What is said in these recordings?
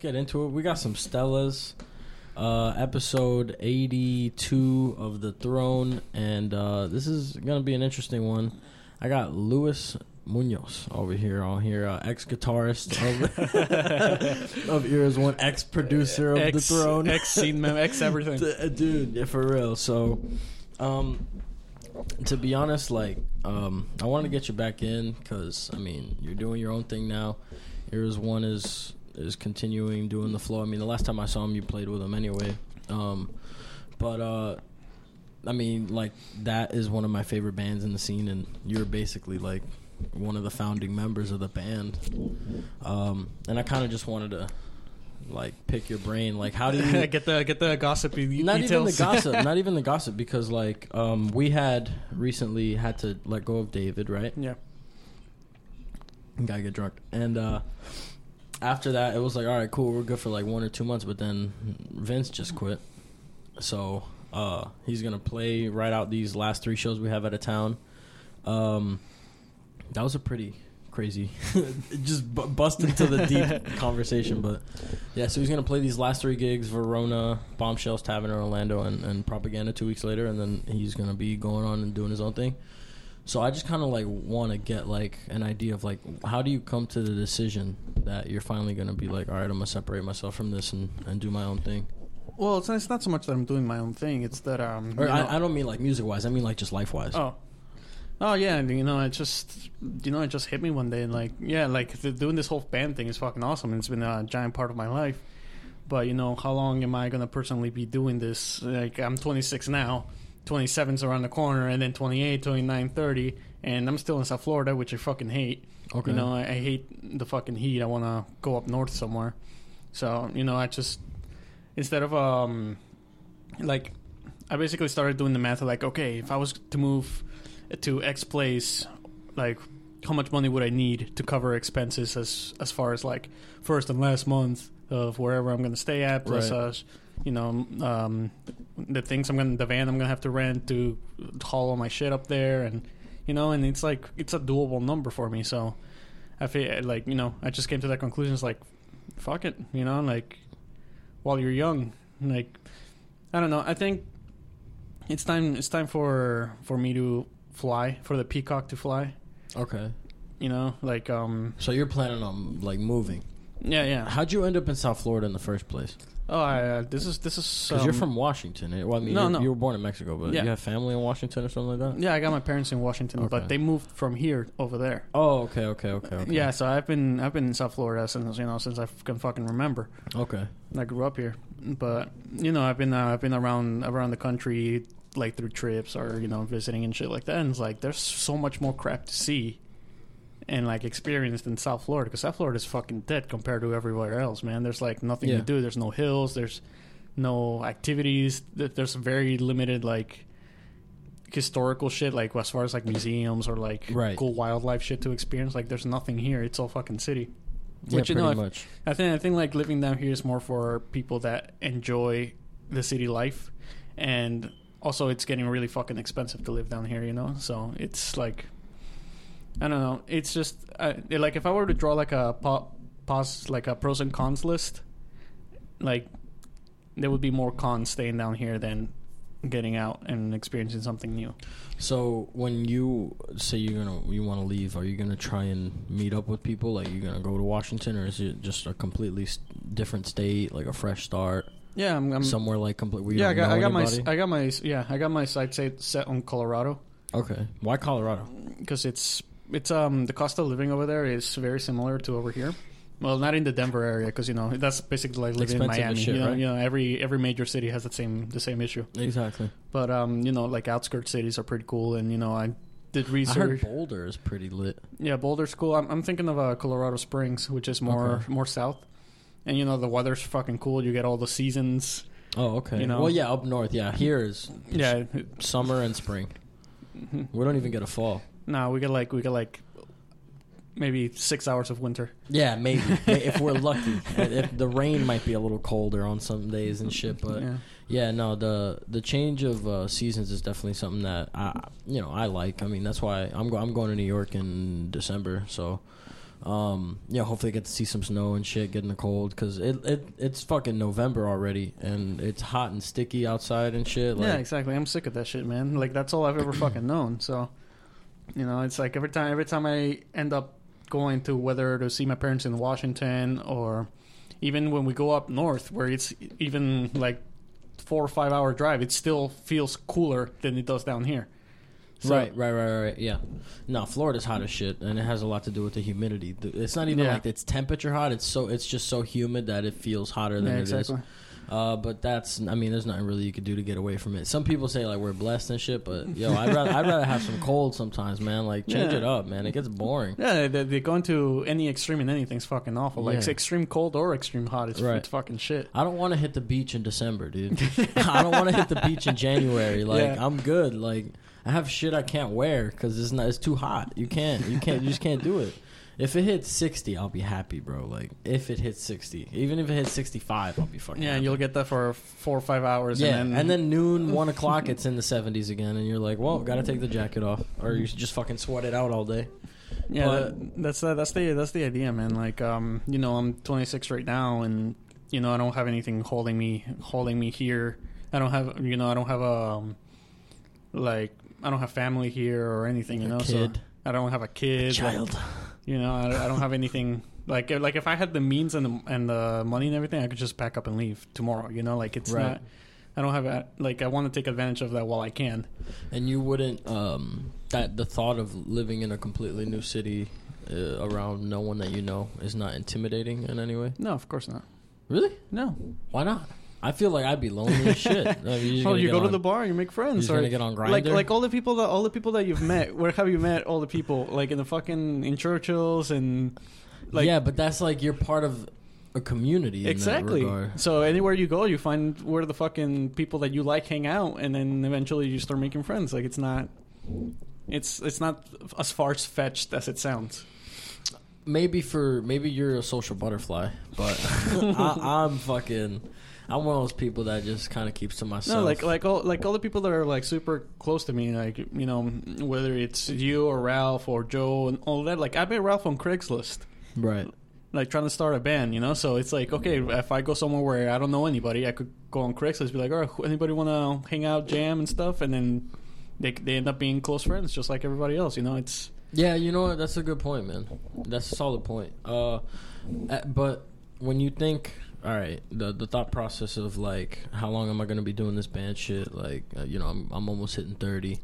get into it. We got some Stellas. Uh, episode 82 of The Throne. And uh, this is going to be an interesting one. I got Luis Munoz over here on here, uh, ex guitarist of, of Ears One, ex producer of Ex, The Throne. ex scene mem, X everything. Uh, dude yeah, for real so um to be honest like um i want to get you back in because i mean you're doing your own thing now Ears one is is continuing doing the flow i mean the last time i saw him you played with him anyway. Um but uh i mean like that is one of my favorite bands in the scene and you're basically like one of the founding members of the band. Um and i kind of just wanted to like pick your brain. Like how do you get the get the gossipy not details. even the gossip not even the gossip because like um we had recently had to let go of david right? Yeah. gotta get drunk. And uh after that it was like all right cool we're good for like one or two months but then vince just quit. So uh he's gonna play right out these last three shows we have out of town. Um that was a pretty crazy just bu- bust into the deep conversation but yeah so he's gonna play these last three gigs verona bombshells tavern in orlando and, and propaganda two weeks later and then he's gonna be going on and doing his own thing so I just kind of like want to get like an idea of like how do you come to the decision that you're finally gonna be like, all right, I'm gonna separate myself from this and, and do my own thing. Well, it's, it's not so much that I'm doing my own thing. It's that um. Or I, I don't mean like music wise. I mean like just life wise. Oh. Oh yeah, and, you know, it just you know, it just hit me one day, and like, yeah, like doing this whole band thing is fucking awesome. and It's been a giant part of my life. But you know, how long am I gonna personally be doing this? Like, I'm 26 now, 27's around the corner, and then 28, 29, 30, and I'm still in South Florida, which I fucking hate. Okay. You know, I, I hate the fucking heat. I want to go up north somewhere. So you know, I just instead of um, like, I basically started doing the math of like, okay, if I was to move to X place, like, how much money would I need to cover expenses as as far as like first and last month of wherever I'm going to stay at, plus Right. You know, um, the things I'm to the van I'm to have to rent to haul all my shit up there, and you know, and it's like it's a doable number for me. So I feel like you know, I just came to that conclusion. It's like, fuck it, you know, like while you're young, like I don't know. I think it's time. It's time for for me to fly for the peacock to fly. Okay. You know, like um, So you're planning on like moving. yeah, yeah. How'd you end up in South Florida in the first place? Oh, I, uh, this is this is Because um, you're from Washington. Well, I mean, No, no. you were born in Mexico, but Yeah. you have family in Washington or something like that. Yeah, I got my parents in Washington, Okay. but they moved from here over there. Oh, okay, okay, okay, okay. Yeah, so I've been I've been in South Florida since you know since I can fucking remember. Okay. I grew up here, but you know I've been uh, I've been around around the country like through trips or you know visiting and shit like that. And it's like there's so much more crap to see and like experienced in South Florida because South Florida is fucking dead compared to everywhere else. Man, there's like nothing Yeah. to do. There's no hills. There's no activities. There's very limited like historical shit like as far as like museums or like Right. cool wildlife shit to experience like there's nothing here it's all fucking city Yeah, Which, you pretty know, much. I think I think like living down here is more for people that enjoy the city life, and also it's getting really fucking expensive to live down here. You know, so it's like I don't know. It's just uh, like if I were to draw like a po- pos like a pros and cons list, like there would be more cons staying down here than getting out and experiencing something new. So when you say you're gonna you want to leave, are you gonna try and meet up with people? Like you're gonna go to Washington, or is it just a completely different state, like a fresh start, Yeah, I'm. I'm somewhere like complete? Where you yeah, I got, I got my. I got my, yeah, I got my sights set, set on Colorado. okay, why Colorado? because it's it's um the cost of living over there is very similar to over here. Well, not in the Denver area because you know that's basically like living in Expensive as Miami. shit, you, know, right? you know, every every major city has the same the same issue. Exactly. But um, you know, like outskirts cities are pretty cool, and you know, I did research. I heard. Boulder is pretty lit. Yeah, Boulder's cool. I'm, I'm thinking of uh, Colorado Springs, which is more Okay. more south, and you know the weather's fucking cool. You get all the seasons. Oh, okay. You know? well, yeah, up north. Yeah, here is Yeah, summer and spring. We don't even get a fall. No, we get like we get like maybe six hours of winter. Yeah, maybe if we're lucky. If the rain might be a little colder on some days and shit, but yeah. Yeah, no, the the change of uh, seasons is definitely something that I you know I like. I mean, that's why I'm go- I'm going to New York in December. So, Um, yeah, hopefully get to see some snow and shit, get in the cold because it, it it's fucking November already and it's hot and sticky outside and shit. Like, yeah, exactly. I'm sick of that shit, man. Like that's all I've ever fucking known. So, you know, it's like every time every time I end up going to whether to see my parents in Washington or even when we go up north where it's even like four or five hour drive, it still feels cooler than it does down here. So- right, right, right, right. Yeah. No, Florida's hot as shit, and it has a lot to do with the humidity. It's not even Yeah. like it's temperature hot. It's so it's just so humid that it feels hotter than Yeah, exactly. is. Uh, but that's I mean, there's nothing really you could do to get away from it. Some people say like we're blessed and shit, but yo, I'd rather I'd rather have some cold sometimes, man. Like change Yeah. it up, man. It gets boring. Yeah, they, they go into any extreme and anything's fucking awful. Like Yeah. extreme cold or extreme hot, it's, Right. it's fucking shit. I don't want to hit the beach in December, dude. I don't want to hit the beach in January. Like Yeah. I'm good. Like I have shit I can't wear because it's not. It's too hot. You can't. You can't. You just can't do it. If it hits 60, I'll be happy, bro. Like if it hits 60, even if it hits 65, I'll be fucking. Yeah, and happy. you'll get that for four or five hours. Yeah, and then, and then noon, one o'clock, it's in the 70s again, and you're like, well, gotta take the jacket off, or you just fucking sweat it out all day. Yeah, that, that's the, that's the that's the idea, man. Like, um, you know, I'm 26 right now, and you know, I don't have anything holding me holding me here. I don't have, you know, I don't have a um, like, I don't have family here or anything. You know, kid. so I don't have a kid. Child. You know, I, I don't have anything. Like, like if I had the means and the and the money and everything, I could just pack up and leave tomorrow. You know, like it's Right. not. I don't have a, like I want to take advantage of that while I can. And you wouldn't um that the thought of living in a completely new city uh, around no one that you know is not intimidating in any way. No, of course not. Really? No. Why not? I feel like I'd be lonely as shit. Like, you're just Oh, you go to the bar, and you make friends. You're or- gonna get on like like all the people that all the people that you've met. Where have you met all the people? Like in the fucking in Churchill's and like yeah, but that's like you're part of a community. In exactly. So anywhere you go, you find where the fucking people that you like hang out, and then eventually you start making friends. Like it's not. It's it's not as far fetched as it sounds. Maybe for maybe you're a social butterfly, but I, I'm fucking. I'm one of those people that just kind of keeps to myself. No, like like all like all the people that are like super close to me, like you know, whether it's you or Ralph or Joe and all that. Like I met Ralph on Craigslist. right. like trying to start a band, you know. So it's like, okay, if I go somewhere where I don't know anybody, I could go on Craigslist, be like, all right, anybody want to hang out, jam, and stuff, and then they they end up being close friends, just like everybody else, you know. It's Yeah, you know what? That's a good point, man. That's a solid point. Uh, uh, but when you think, all right, the the thought process of like, how long am I gonna be doing this band shit? Like, uh, you know, I'm I'm almost hitting thirty,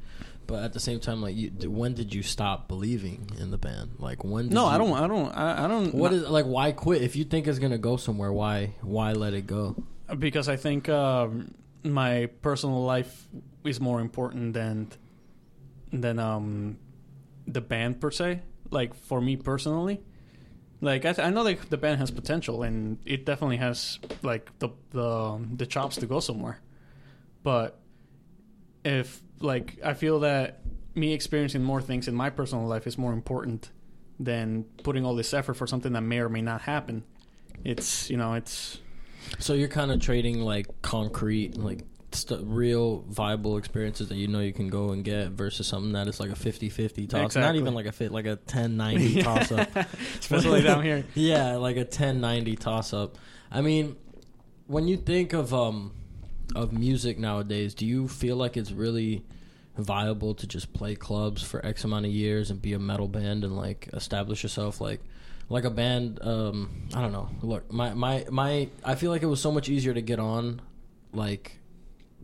but at the same time, like, you, when did you stop believing in the band? Like, when? Did no, you, I don't, I don't, I, I don't. What is like? Why quit? If you think it's gonna go somewhere, why why let it go? because I think um, my personal life is more important than than um the band per se. Like for me personally, like I, th- I know like the band has potential and it definitely has like the the the chops to go somewhere, but if like I feel that me experiencing more things in my personal life is more important than putting all this effort for something that may or may not happen. It's you know it's So you're kind of trading like concrete, like st- real viable experiences that you know you can go and get versus something that is like a 50-50 toss. Not even like a fit, like a 10-90 toss up. especially down here. Yeah, like a 10-90 toss up. I mean, when you think of um of music nowadays, do you feel like it's really viable to just play clubs for X amount of years and be a metal band and like establish yourself like like a band um I don't know. Look, my my my I feel like it was so much easier to get on like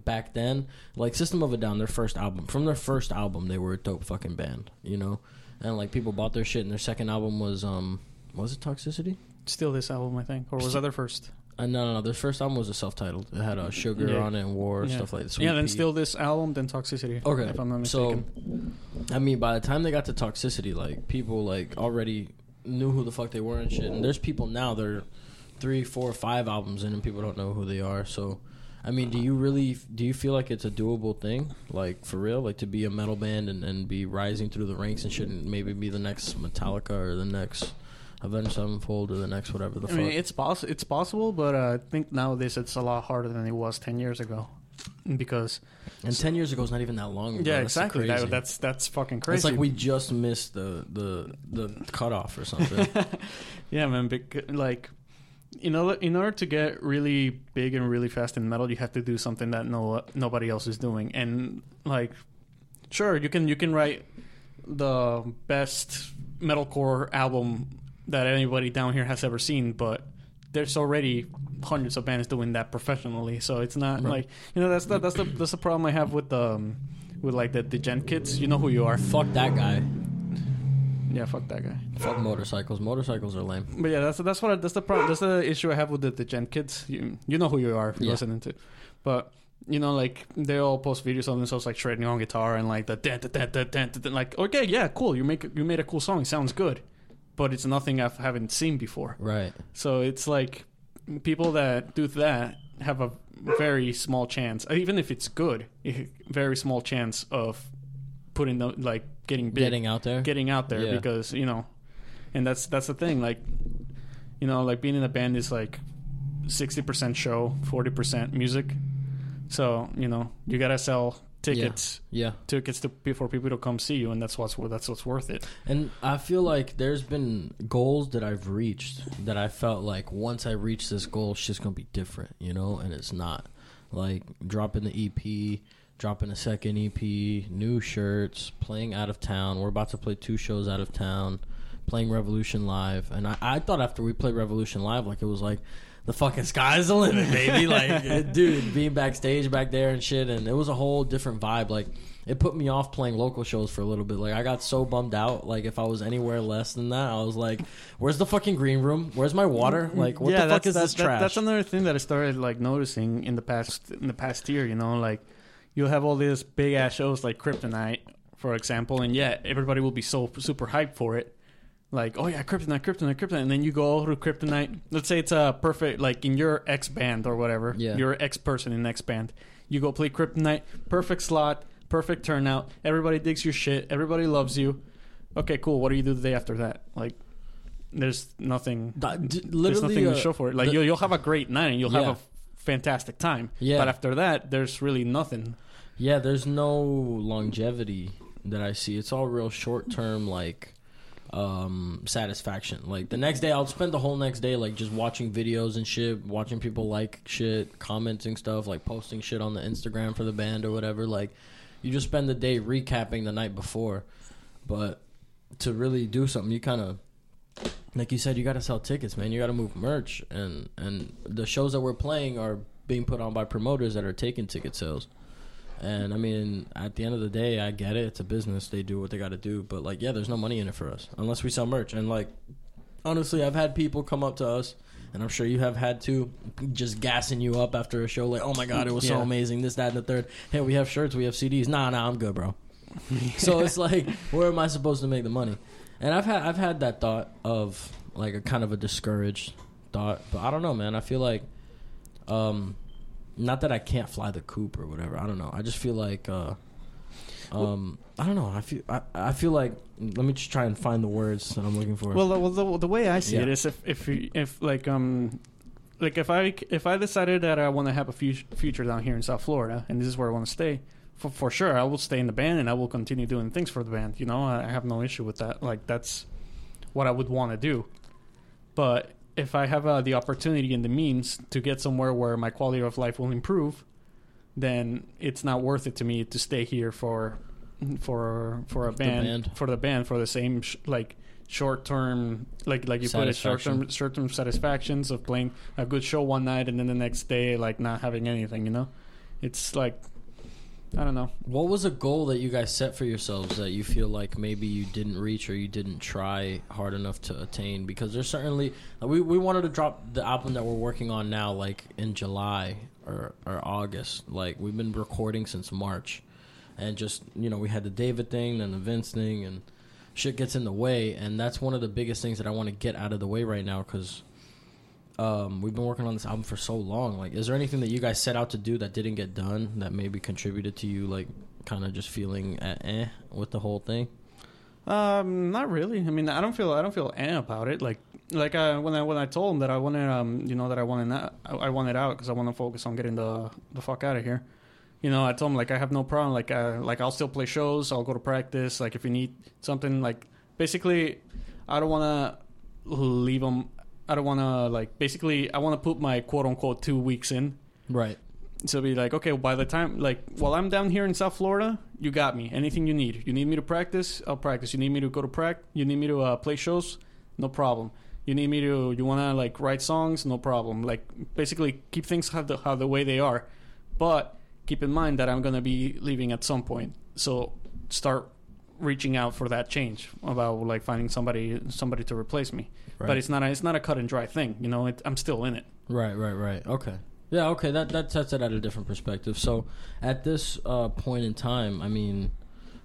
back then. Like System of a Down their first album. From their first album they were a dope fucking band, you know? And like people bought their shit and their second album was um was it Toxicity? Steal This Album, I think, or was that their first? Uh, no, no, no. Their first album was a self-titled. It had uh, Sugar Yeah. on it and War Yeah. stuff like that. yeah, then Steal This Album, then Toxicity. Okay, if I'm not mistaken. so. I mean, by the time they got to Toxicity, like people like already knew who the fuck they were and shit. And there's people now that are three, four, five albums in, and people don't know who they are. So, I mean, do you really do you feel like it's a doable thing, like for real, like to be a metal band and, and be rising through the ranks and shit, and maybe be the next Metallica or the next Avenged Sevenfold or the next whatever the I fuck. mean, it's poss- it's possible, but uh, I think nowadays it's a lot harder than it was ten years ago. because And ten years ago is not even that long. ago. yeah, That's exactly. That, that's that's fucking crazy. It's like we just missed the the the cutoff or something. yeah, man. Bec- like, you know, in order to get really big and really fast in metal, you have to do something that no nobody else is doing. And like, sure, you can you can write the best metalcore album that anybody down here has ever seen, but there's already hundreds of bands doing that professionally. So it's not Right. like you know that's the, that's the that's the problem I have with the um, with like the the Gen kids. You know who you are. Fuck that guy. Yeah, fuck that guy. Fuck motorcycles. Motorcycles are lame. But yeah, that's that's what I, that's the problem. That's the issue I have with the, the Gen kids. You you know who you are Yeah. listening to, but you know like they all post videos of themselves like shredding on guitar and like the dun, dun, dun, dun, dun, dun, like okay yeah cool you make you made a cool song it sounds good, but it's nothing I haven't seen before. Right. So it's like people that do that have a very small chance, even if it's good, very small chance of putting the like getting big Getting out there. getting out there Yeah. because you know and that's that's the thing like you know like being in a band is like 60% show 40% music so you know you gotta sell tickets yeah. tickets to for people to come see you and that's what's that's what's worth it And I feel like there's been goals that I've reached that I felt like once I reach this goal, it's just gonna be different, you know, and it's not. Like dropping the EP, dropping a second EP, new shirts, playing out of town. We're about to play two shows out of town, playing Revolution Live. And I, I thought after we played Revolution Live, like it was like the fucking sky's the limit, baby. like, dude, being backstage back there and shit, and it was a whole different vibe. Like, it put me off playing local shows for a little bit. Like, I got so bummed out. Like, if I was anywhere less than that, I was like, "Where's the fucking green room? Where's my water? Like, what the fuck is this that- trash?" that's another thing that I started like noticing in the past in the past year you know like you'll have all these big ass shows like Kryptonite for example and yet everybody will be so super hyped for it. Like oh yeah Kryptonite Kryptonite Kryptonite and then you go to Kryptonite. Let's say it's a perfect like in your X band or whatever Yeah. your X person in X band. You go play Kryptonite perfect slot perfect turnout. Everybody digs your shit. Everybody loves you. Okay cool. What do you do the day after that? Like there's nothing That- d- there's nothing uh, to show for it. Like the- you'll, you'll have a great night and you'll have Yeah. a f- fantastic time. Yeah. But after that, there's really nothing. Yeah, there's no longevity that I see. It's all real short term, like um satisfaction. Like the next day, I'll spend the whole next day like just watching videos and shit, watching people like shit, commenting stuff, like posting shit on the Instagram for the band or whatever. Like you just spend the day recapping the night before. But to really do something, you kind of like you said, you got to sell tickets, man. You got to move merch, and and the shows that we're playing are being put on by promoters that are taking ticket sales. And I mean, at the end of the day, I get it. It's a business; they do what they got to do. But like, yeah, there's no money in it for us unless we sell merch. And like, honestly, I've had people come up to us, and I'm sure you have had to, just gassing you up after a show, like, "Oh my god, it was so amazing!" This, that, and the third. Hey, we have shirts, we have CDs. Nah, nah, I'm good, bro. so it's like, where am I supposed to make the money? And I've had I've had that thought of like a kind of a discouraged thought, but I don't know, man. I feel like, um, not that I can't fly the coop or whatever. I don't know. I just feel like, uh, um, I don't know. I feel I, I feel like. Let me just try and find the words that I'm looking for. Well, the, well, the, the way I see Yeah. it is if if if like um like if I if I decided that I want to have a future down here in South Florida and this is where I want to stay. For, for sure, I will stay in the band and I will continue doing things for the band. You know, I have no issue with that. Like that's what I would want to do. But if I have uh, the opportunity and the means to get somewhere where my quality of life will improve, then it's not worth it to me to stay here for for for a The band, band. for the band for the same sh- like short term like like you put it short term short term satisfactions of playing a good show one night and then the next day like not having anything. You know, it's like I don't know. What was a goal that you guys set for yourselves that you feel like maybe you didn't reach or you didn't try hard enough to attain? Because there's certainly we we wanted to drop the album that we're working on now like in July or or August. Like we've been recording since March, and just you know we had the David thing, and the Vince thing, and shit gets in the way. And that's one of the biggest things that I want to get out of the way right now because um, we've been working on this album for so long. Like, is there anything that you guys set out to do that didn't get done that maybe contributed to you, like, kind of just feeling eh, eh with the whole thing? Um, not really. I mean, I don't feel I don't feel eh about it. Like like uh, when I when I told him that I wanted um you know that I wanted that I, I wanted out because I want to focus on getting the the fuck out of here. You know, I told him like I have no problem. Like, uh, like I'll still play shows. I'll go to practice. Like if you need something, like basically, I don't want to leave them. I don't want to like basically. I want to put my quote unquote two weeks in. Right. So be like, okay, by the time like while I'm down here in South Florida, you got me. Anything you need. You need me to practice, I'll practice. You need me to go to practice. You need me to uh, play shows, no problem. You need me to you want to like write songs, no problem. Like basically keep things how the how the way they are, but keep in mind that I'm gonna be leaving at some point. So start reaching out for that change about like finding somebody somebody to replace me. Right. But it's not a, it's not a cut and dry thing. You know, it, I'm still in it. Right, right, right. Okay. Yeah, okay. That that sets it at a different perspective. So, at this uh, point in time, I mean,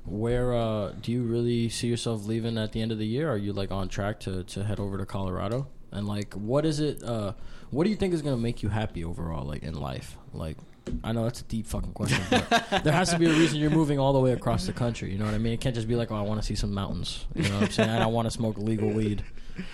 where uh, do you really see yourself leaving at the end of the year? Are you like on track to to head over to Colorado? And like, what is it? Uh, what do you think is gonna make you happy overall, like in life? Like, I know that's a deep fucking question, but there has to be a reason you're moving all the way across the country. You know what I mean? It can't just be like, oh, I want to see some mountains. You know what I'm saying? and I want to smoke legal weed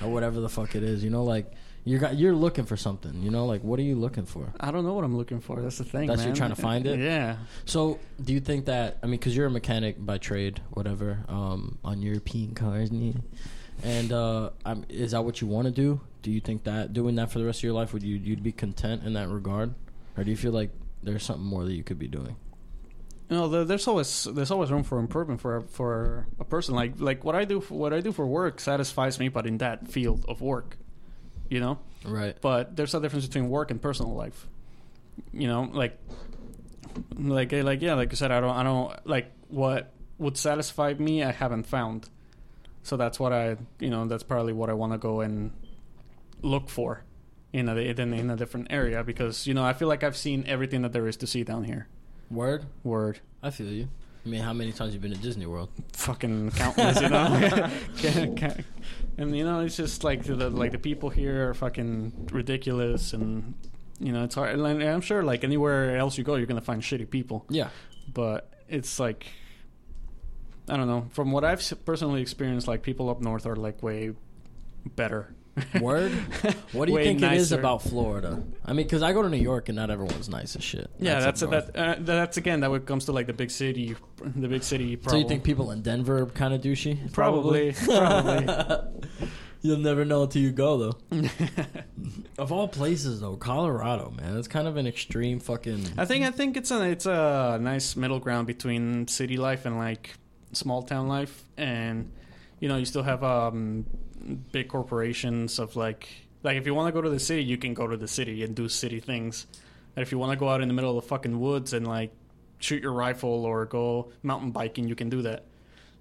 or whatever the fuck it is. You know, like you're got, you're looking for something. You know, like what are you looking for? I don't know what I'm looking for. That's the thing. That's man. you're trying to find it? Yeah. So, do you think that I mean, because you're a mechanic by trade, whatever, um, on European cars, and uh, I'm, is that what you want to do? Do you think that doing that for the rest of your life would you you'd be content in that regard, or do you feel like there's something more that you could be doing? You know, there's always there's always room for improvement for for a person. Like like what I do for, what I do for work satisfies me, but in that field of work, you know. Right. But there's a difference between work and personal life. You know, like like eh, like yeah, like you said, I don't I don't like what would satisfy me. I haven't found. So that's what I you know that's probably what I want to go and look for in a in, in a different area because you know I feel like I've seen everything that there is to see down here. Word. Word. I feel you. I mean, how many times you been to Disney World? fucking countless, you know. And you know, it's just like the like the people here are fucking ridiculous, and you know, it's hard. And I'm sure, like anywhere else you go, you're gonna find shitty people, Yeah. but it's like. I don't know. From what I've personally experienced, like people up north are like way better. Word. What do you Way think it is nicer. about Florida? I mean, because I go to New York and not everyone's nice as shit. Yeah, that's up north. that. Uh, that's again that would comes to like the big city, the big city. So you think people in Denver are kind of douchey? Probably, probably. You'll never know until you go, though. of all places, though, Colorado, man, it's kind of an extreme fucking. I think I think it's a it's a nice middle ground between city life and like small town life, and you know you still have um, big corporations of like like if you want to go to the city, you can go to the city and do city things. And if you want to go out in the middle of the fucking woods and like shoot your rifle or go mountain biking, you can do that.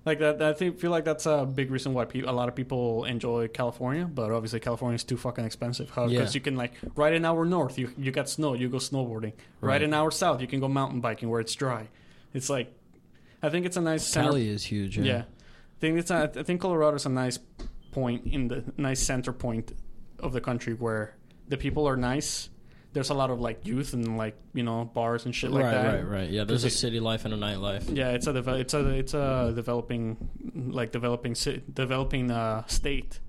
Like that, I think feel like that's a big reason why pe- a lot of people enjoy California, but obviously California is too fucking expensive. Because Yeah. you can like right an hour north, you you got snow, you go snowboarding. Right. Right. an hour south, you can go mountain biking where it's dry. It's like, I think it's a nice center. Is huge. Yeah. yeah. I think it's a, I think Colorado's a nice point in the nice center point of the country where the people are nice. There's a lot of like youth and like you know bars and shit like right, that. right, right. right. Yeah, there's a city life and a nightlife. Yeah, it's a deve- it's a it's a developing like developing ci- developing uh, state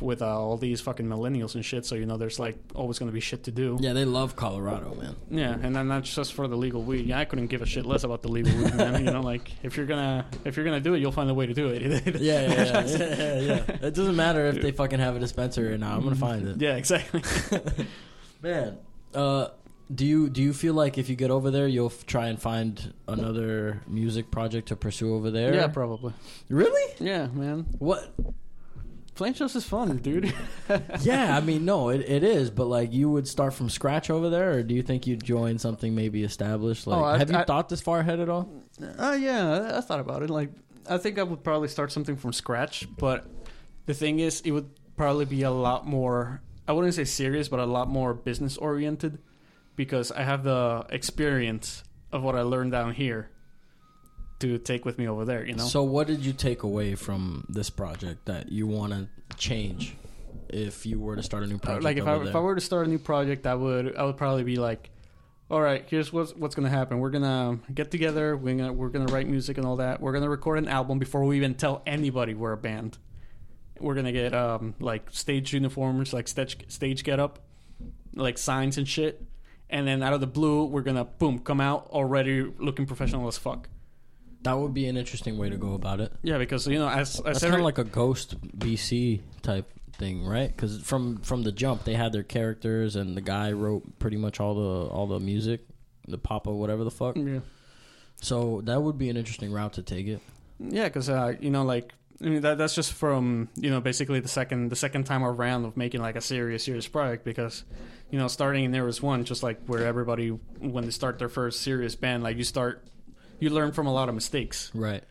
with uh, all these fucking millennials and shit. So you know, there's like always going to be shit to do. Yeah, they love Colorado, man. Yeah, and then that's just for the legal weed. Yeah, I couldn't give a shit less about the legal weed, man. You know, like if you're gonna if you're gonna do it, you'll find a way to do it. Yeah, yeah, yeah, yeah, yeah. It doesn't matter if they fucking have a dispensary or not. I'm gonna find it. yeah, exactly. Man, uh, do you do you feel like if you get over there, you'll f- try and find another music project to pursue over there? yeah, probably. really? Yeah, man. What? Flame shows is fun, dude. Yeah, I mean, no, it, it is, but like, you would start from scratch over there, or do you think you'd join something maybe established? Like, Oh, I- have you I- thought this far ahead at all? Uh, yeah, I, I thought about it. Like, I think I would probably start something from scratch, but the thing is, it would probably be a lot more. I wouldn't say serious, but a lot more business oriented, because I have the experience of what I learned down here to take with me over there. You know. So, what did you take away from this project that you want to change if you were to start a new Uh, project? like if I if I were to start a new project, I would I would probably be like, all right, here's what's what's gonna happen. We're gonna get together. We're gonna we're gonna write music and all that. We're gonna record an album before we even tell anybody we're a band. We're gonna get um like stage uniforms, like stage stage get up, like signs and shit. and then out of the blue, we're gonna boom come out already looking professional as fuck. That would be an interesting way to go about it. Yeah, because you know, as That's as kind of like a Ghost BC type thing, right? Because from from the jump, they had their characters, and the guy wrote pretty much all the all the music, the papa, whatever the fuck. yeah, So that would be an interesting route to take it. yeah, because uh, you know, like I mean, that that's just from you know basically the second the second time around of making like a serious serious product because you know starting in there was one just like where everybody when they start their first serious band like you start you learn from a lot of mistakes. Right.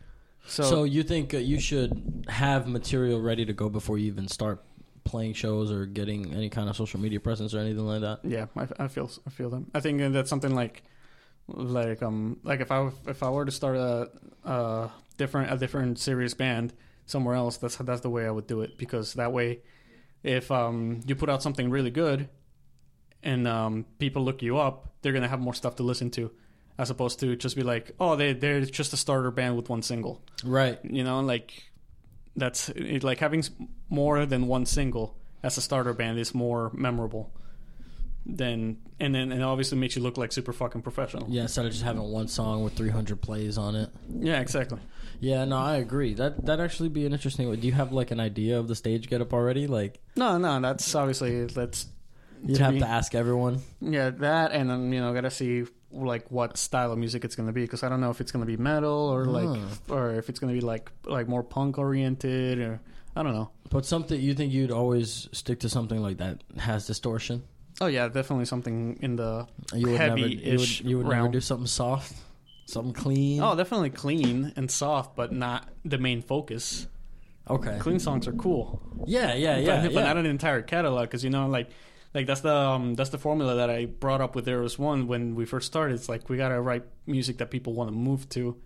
So, So, you think uh, you should have material ready to go before you even start playing shows or getting any kind of social media presence or anything like that? Yeah, I, I feel I feel them. I think that's something like like um like if I if I were to start a a different a different serious band somewhere else, that's that's the way I would do it because that way, if um you put out something really good, and um people look you up, they're gonna have more stuff to listen to, as opposed to just be like, oh, they they're just a starter band with one single, Right. you know, like that's it, like having more than one single as a starter band is more memorable than and then and it obviously makes you look like super fucking professional. Yeah, instead of just having one song with 300 plays on it. Yeah, exactly. Yeah, no, I agree. That that actually be an interesting. Do you have like an idea of the stage getup already? Like No, no, that's obviously that's you'd To have to ask everyone. yeah that and then you know gotta see like what style of music it's gonna be because I don't know if it's gonna be metal or like Ah. or if it's gonna be like like more punk oriented or I don't know. But something you think you'd always stick to something like that has distortion. Oh yeah, definitely something in the You would never. You would, you would never do something soft, something clean. oh definitely clean and soft, but not the main focus. okay. Clean songs are cool. Yeah, yeah, yeah, but, yeah. but not an entire catalog because you know like like that's the um, that's the formula that I brought up with Eros One when we first started. It's like we gotta write music that people want to move to.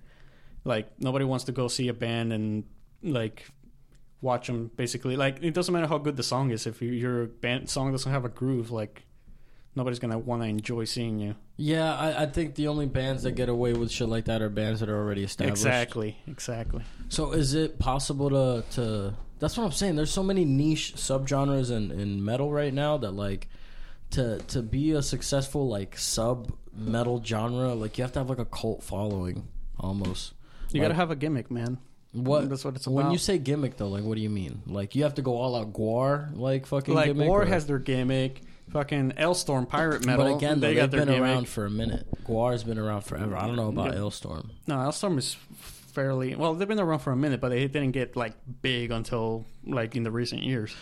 Like nobody wants to go see a band and like watch them. Basically, like it doesn't matter how good the song is if your band song doesn't have a groove. Like nobody's gonna want to enjoy seeing you. yeah, I, I think the only bands that get away with shit like that are bands that are already established. Exactly, exactly. So is it possible to to that's what I'm saying. There's so many niche subgenres in, in metal right now that like to to be a successful like sub metal genre, like you have to have like a cult following almost. You Like, gotta have a gimmick, man. what That's what it's about. when you say gimmick though, like what do you mean? Like you have to go all out GWAR like fucking like gimmick. War or- has their gimmick. Fucking Alestorm Pirate Metal. but again, though, they their been gimmick. around for a minute. GWAR's been around forever. I don't know about Yeah. Alestorm. No, Alestorm is fairly well. They've been around for a minute, but they didn't get like big until like in the recent years.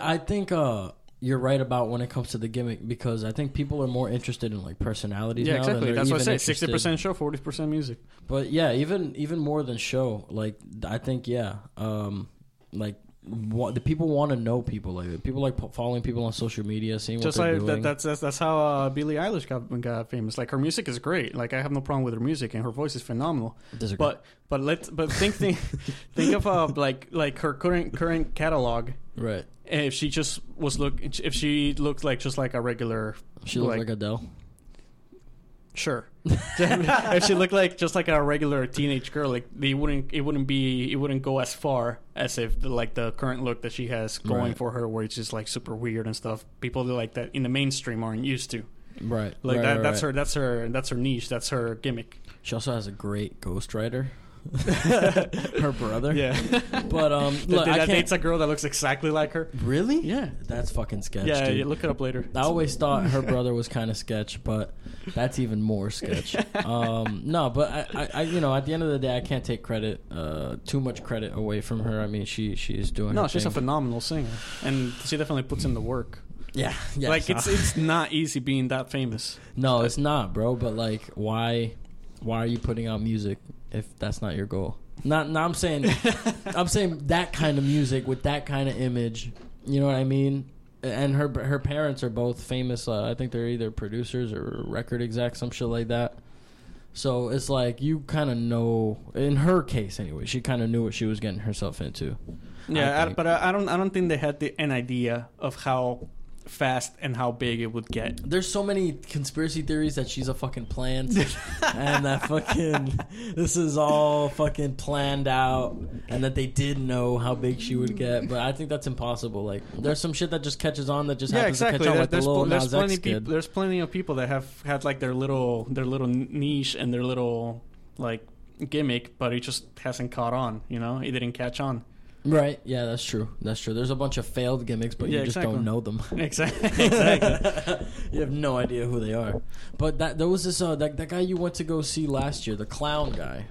I think uh, you're right about when it comes to the gimmick because I think people are more interested in like personalities. yeah, now than exactly. That's what I say. Sixty percent show, forty percent music. But yeah, even even more than show. Like I think yeah, um, like what the people want to know people like people like po- following people on social media, seeing Just what they're like doing. that, that's, that's that's how uh, Billie Eilish got got famous. Like her music is great. Like I have no problem with her music, and her voice is phenomenal. Disagree. But but let's but think think think of uh, like like her current current catalog. right, If she just was look, if she looked like just like a regular, she looks like, Adele. Sure. if she looked like just like a regular teenage girl, like they wouldn't it wouldn't be it wouldn't go as far as if the, like the current look that she has going Right. for her, where it's just like super weird and stuff. People like that in the mainstream aren't used to. Right, Like right, that, right, that's her that's her that's her niche. That's her gimmick. She also has a great ghostwriter. her brother. Yeah. But um, that, look, I that can't. dates a girl that looks exactly like her. Really? Yeah. That's fucking sketch. Yeah, dude. yeah, look it up later. I always thought her brother was kind of sketch, but that's even more sketch. Um, no, but I, I, I, you know, at the end of the day, I can't take credit, uh, too much credit away from her. I mean, she she's doing. No, her she's a thing. phenomenal singer, and she definitely puts in the work. yeah, yeah. like it's it's not easy being that famous. no, it's not, bro. But like, why, why are you putting out music if that's not your goal? Not, no, I'm saying, I'm saying that kind of music with that kind of image. You know what I mean? And her her parents are both famous. Uh, I think they're either producers or record execs, some shit like that. So it's like you kind of know. In her case, anyway, she kind of knew what she was getting herself into. Yeah, I think. but I, I don't. I don't think they had the, an idea of how fast and how big it would get. There's so many conspiracy theories that she's a fucking plant, and that fucking this is all fucking planned out, and that they did know how big she would get. But I think that's impossible. Like, there's some shit that just catches on that just Yeah, happens exactly. to catch on, There- like the there's, little pl- there's Nas plenty X people. kid. There's plenty of people that have had like their little their little niche and their little like gimmick, but it just hasn't caught on. You know, it didn't catch on. Right? Yeah, that's true. That's true. There's a bunch of failed gimmicks, but Yeah, you just exactly. don't know them. Exactly. exactly. you have no idea who they are. But that there was this uh that, that guy you went to go see last year, the clown guy.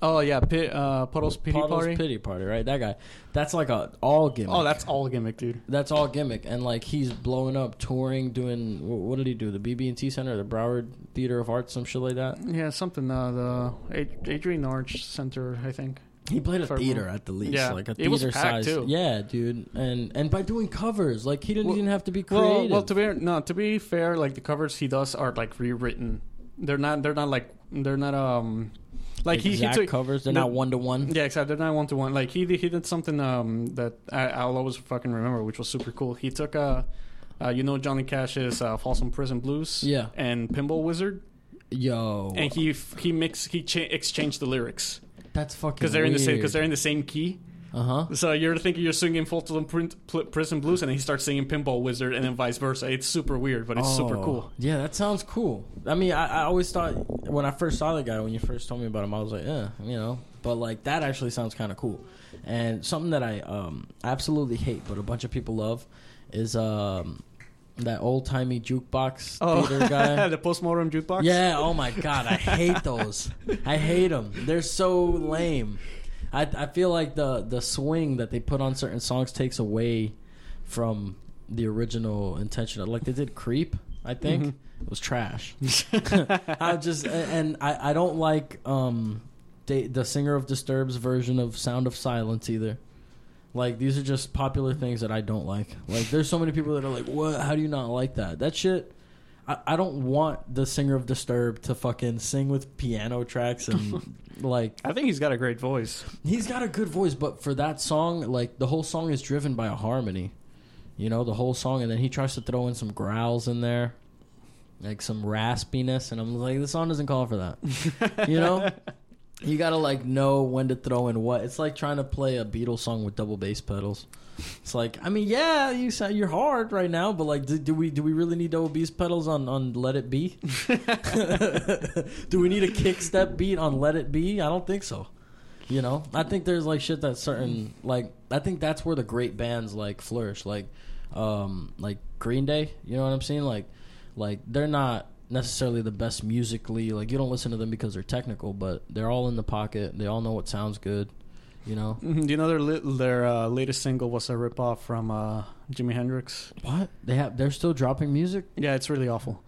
Oh yeah, Pit, uh, Puddles Pity Puddles Party. Pity Party, right? That guy. That's like a all gimmick. Oh, that's all gimmick, dude. that's all gimmick, and like he's blowing up, touring, doing wh- what did he do? The BB and T Center, the Broward Theater of Arts, some shit like that. Yeah, something. Uh, the Adrienne Arsht Center, I think. He played a theater at the least, Yeah, like a it was theater size. too. Yeah, dude, and and by doing covers, like he didn't Well- even have to be creative. Well, well, to be no, to be fair, like the covers he does are like rewritten. They're not. They're not like. They're not. Um, like he, he exact took. covers, they're the- not one to one. Yeah, exactly. They're not one to one. Like he he did something um that I, I'll always fucking remember, which was super cool. He took uh, uh you know Johnny Cash's uh, Folsom Prison Blues. Yeah. And Pinball Wizard, Yo, and he he mixed he cha- exchanged the lyrics that's fucking because they're in the same because they're in the same key. Uh huh. So you're thinking you're singing Pl- Prison Blues, and then he starts singing Pinball Wizard, and then vice versa. It's super weird, but it's super Oh, cool. Yeah, that sounds cool. I mean, I, I always thought when I first saw the guy, when you first told me about him, I was like, yeah, you know. But like that actually sounds kind of cool. And something that I um absolutely hate, but a bunch of people love, is um that old timey jukebox theater guy. the postmodern jukebox. Yeah. Oh my god, I hate those. I hate them. They're so lame. I I feel like the the swing that they put on certain songs takes away from the original intention. Like they did "Creep," I think Mhm. it was trash. I just and I I don't like um they, the singer of Disturbed's version of "Sound of Silence" either. Like these are just popular things that I don't like. Like there's so many people that are like, "What? How do you not like that?" That shit. I, I don't want the singer of Disturbed to fucking sing with piano tracks and like I think he's got a great voice. he's got a good voice, but for that song, like the whole song is driven by a harmony. You know, the whole song, and then he tries to throw in some growls in there, like some raspiness, and I'm like, the song doesn't call for that. You know, you gotta like know when to throw in what. It's like trying to play a Beatles song with double bass pedals. It's like, I mean, yeah, you sound you're hard right now, but like, do, do we do we really need double bass pedals on on Let It Be? do we need a kick step beat on Let It Be? I don't think so. You know, I think there's like shit that certain like I think that's where the great bands like flourish, like um like Green Day. You know what I'm saying? Like like they're not necessarily the best musically. Like you don't listen to them because they're technical, but they're all in the pocket. They all know what sounds good. You know Mhm. Do you know their li- their uh, latest single was a ripoff from uh, Jimi Hendrix? what they have? They're still dropping music. Yeah, it's really awful.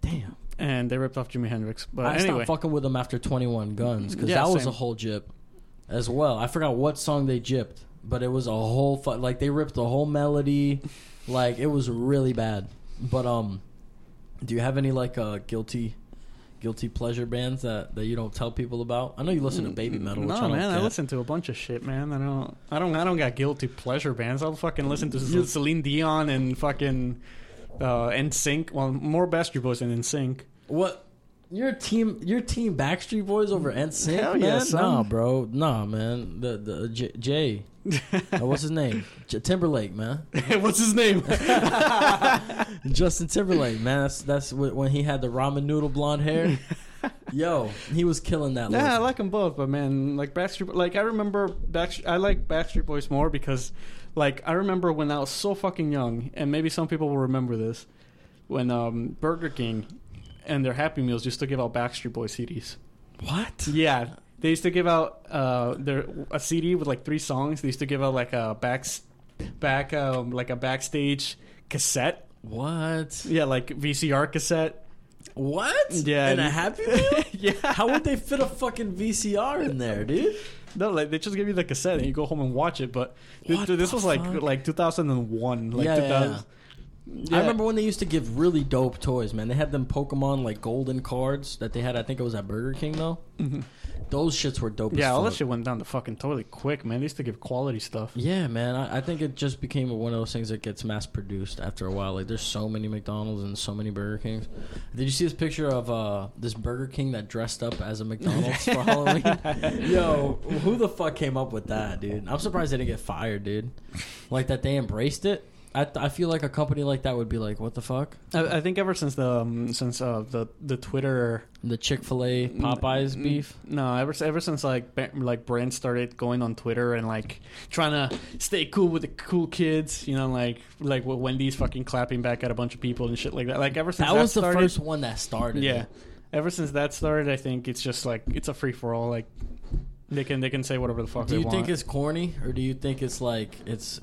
Damn. And they ripped off Jimi Hendrix. But I anyway, stopped fucking with them after 21 Guns because Yeah, that was same. a whole jip as well. I forgot what song they gypped, but it was a whole fu- like they ripped the whole melody, like it was really bad. But um, do you have any like uh guilty, guilty pleasure bands that that you don't tell people about? I know you listen to baby metal. Which no I don't man, I listen to a bunch of shit, man. I don't, I don't, I don't got guilty pleasure bands. I'll fucking listen to Celine Dion and fucking uh, NSYNC. Well, more Backstreet Boys than NSYNC. What? Your team, your team, Backstreet Boys over NSYNC, Hell man? yeah. Nah, bro, nah, man. The the J, Jay, uh, what's his name? J- Timberlake, man. What's his name? Justin Timberlake, man. That's that's when he had the ramen noodle blonde hair. Yo, he was killing that. Yeah, I like them both, but man, like Backstreet, like I remember Backstreet. I like Backstreet Boys more because, like, I remember when I was so fucking young, and maybe some people will remember this, when um, Burger King and their Happy Meals used to give out Backstreet Boys CDs. what? Yeah, they used to give out uh, their a CD with like three songs. They used to give out like a back, back, um, like a backstage cassette. What? Yeah, like VCR cassette. What? Yeah, And a Happy Meal? yeah. How would they fit a fucking VCR in there, dude? No, like they just give you the cassette and you go home and watch it. But th- th- this was like fuck? like 2001, like Yeah, yeah, 2000. Yeah. I remember when they used to give really dope toys, man. They had them Pokemon like golden cards that they had. I think it was at Burger King though. Those shits were dope. Yeah, all fuck. that shit went down the fucking toilet quick, man. They used to give quality stuff. Yeah, man. I, I think it just became one of those things that gets mass produced after a while. Like, there's so many McDonald's and so many Burger Kings. Did you see this picture of uh, this Burger King that dressed up as a McDonald's for Halloween? Yo, who the fuck came up with that, dude? I'm surprised they didn't get fired, dude. Like that they embraced it. I, I feel like a company like that would be like, what the fuck? I, I think ever since the um, since uh, the the Twitter The Chick Fil A Popeyes Mm, beef. No, ever ever since like ba- like brands started going on Twitter and like trying to stay cool with the cool kids, you know, like like with Wendy's fucking clapping back at a bunch of people and shit like that. Like ever since That that, was the started, first one that started. yeah. it. Ever since that started, I think it's just like it's a free for all. Like they can they can say whatever the fuck Do you want. think it's corny or do you think it's like it's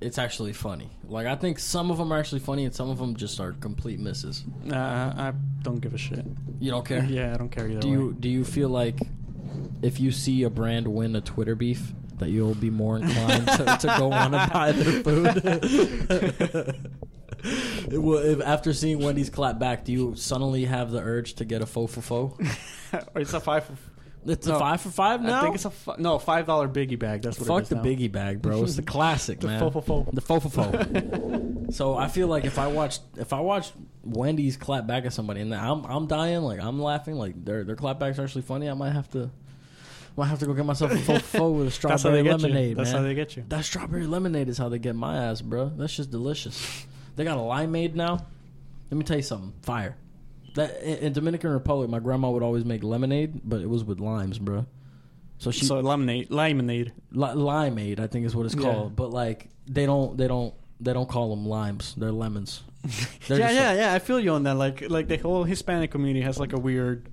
it's actually funny? Like I think some of them are actually funny and some of them just are complete misses. Uh, I don't give a shit. You don't care? Yeah, I don't care either. Do you do you feel like if you see a brand win a Twitter beef that you'll be more inclined to, to go on to buy their food? well, if after seeing Wendy's clap back, do you suddenly have the urge to get a faux for faux? It's a five. It's No, a five for five now. I think it's a fi- no five dollar biggie bag. That's what. It is. Fuck the now. biggie bag, bro. It's the classic, The man. faux for faux. The faux for faux. so I feel like if I watch if I watch Wendy's clap back at somebody and I'm I'm dying, like I'm laughing, like their their clapbacks are actually funny, I might have to I might have to go get myself a faux for faux with a That's how they strawberry lemonade. That's man. how they get you. that strawberry lemonade is how they get my ass, bro. That's just delicious. They got a limeade now. Let me tell you something. Fire. That in, in Dominican Republic, my grandma would always make lemonade, but it was with limes, bro. So she so lemonade, lemonade. Li- limeade, I think is what it's Yeah. called. But like they don't, they don't, they don't call them limes. They're lemons. They're yeah, yeah, like- yeah. I feel you on that. Like, like the whole Hispanic community has like a weird,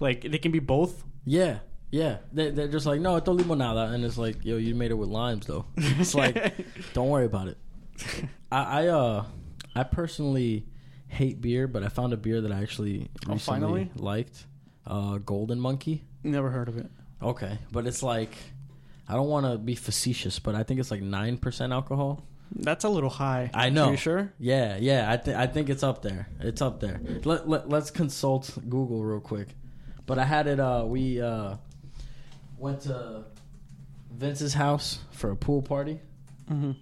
like they can be both. yeah, yeah. They, they're just like, no, esto limonada, and it's like, yo, you made it with limes though. It's like, don't worry about it. I, I, uh, I personally hate beer, but I found a beer that I actually Oh, recently finally? liked. Uh, Golden Monkey. Never heard of it. Okay, but it's like, I don't want to be facetious, but I think it's like nine percent alcohol. That's a little high. I know. Are you sure? Yeah, yeah. I think I think it's up there. It's up there. Let, let let's consult Google real quick. But I had it. Uh, we uh, went to Vince's house for a pool party, Mm-hmm.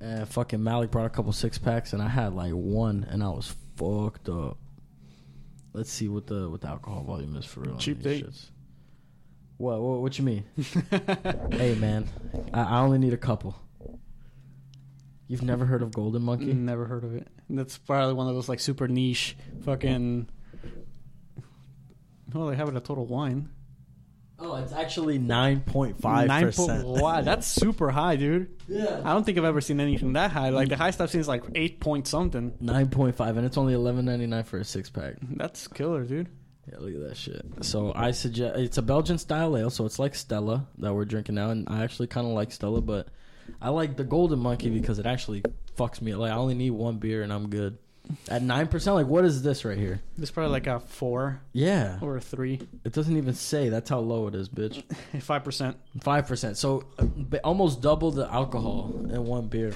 and fucking Malik brought a couple six packs, and I had like one, and I was fucked up. Let's see what the what the alcohol volume is for real. on Cheap these date. shits. What, what what you mean? hey man, I, I only need a couple. You've never heard of Golden Monkey? Never heard of it. That's probably one of those like super niche fucking. Well, they have it at Total Wine. Oh, it's actually nine point five Nine percent. Wow, that's super high, dude. Yeah, I don't think I've ever seen anything that high. Like the highest I've seen is like eight point something. nine point five, and it's only eleven ninety nine for a six pack. That's killer, dude. Yeah, look at that shit. So I suggest it's a Belgian style ale, so it's like Stella that we're drinking now, and I actually kind of like Stella, but I like the Golden Monkey because it actually fucks me. Like I only need one beer and I'm good. At nine percent, like what is this right here? This is probably like a four Yeah, or a three, it doesn't even say. That's how low it is, bitch. five percent. Five percent. So uh, ba- almost double the alcohol in one beer.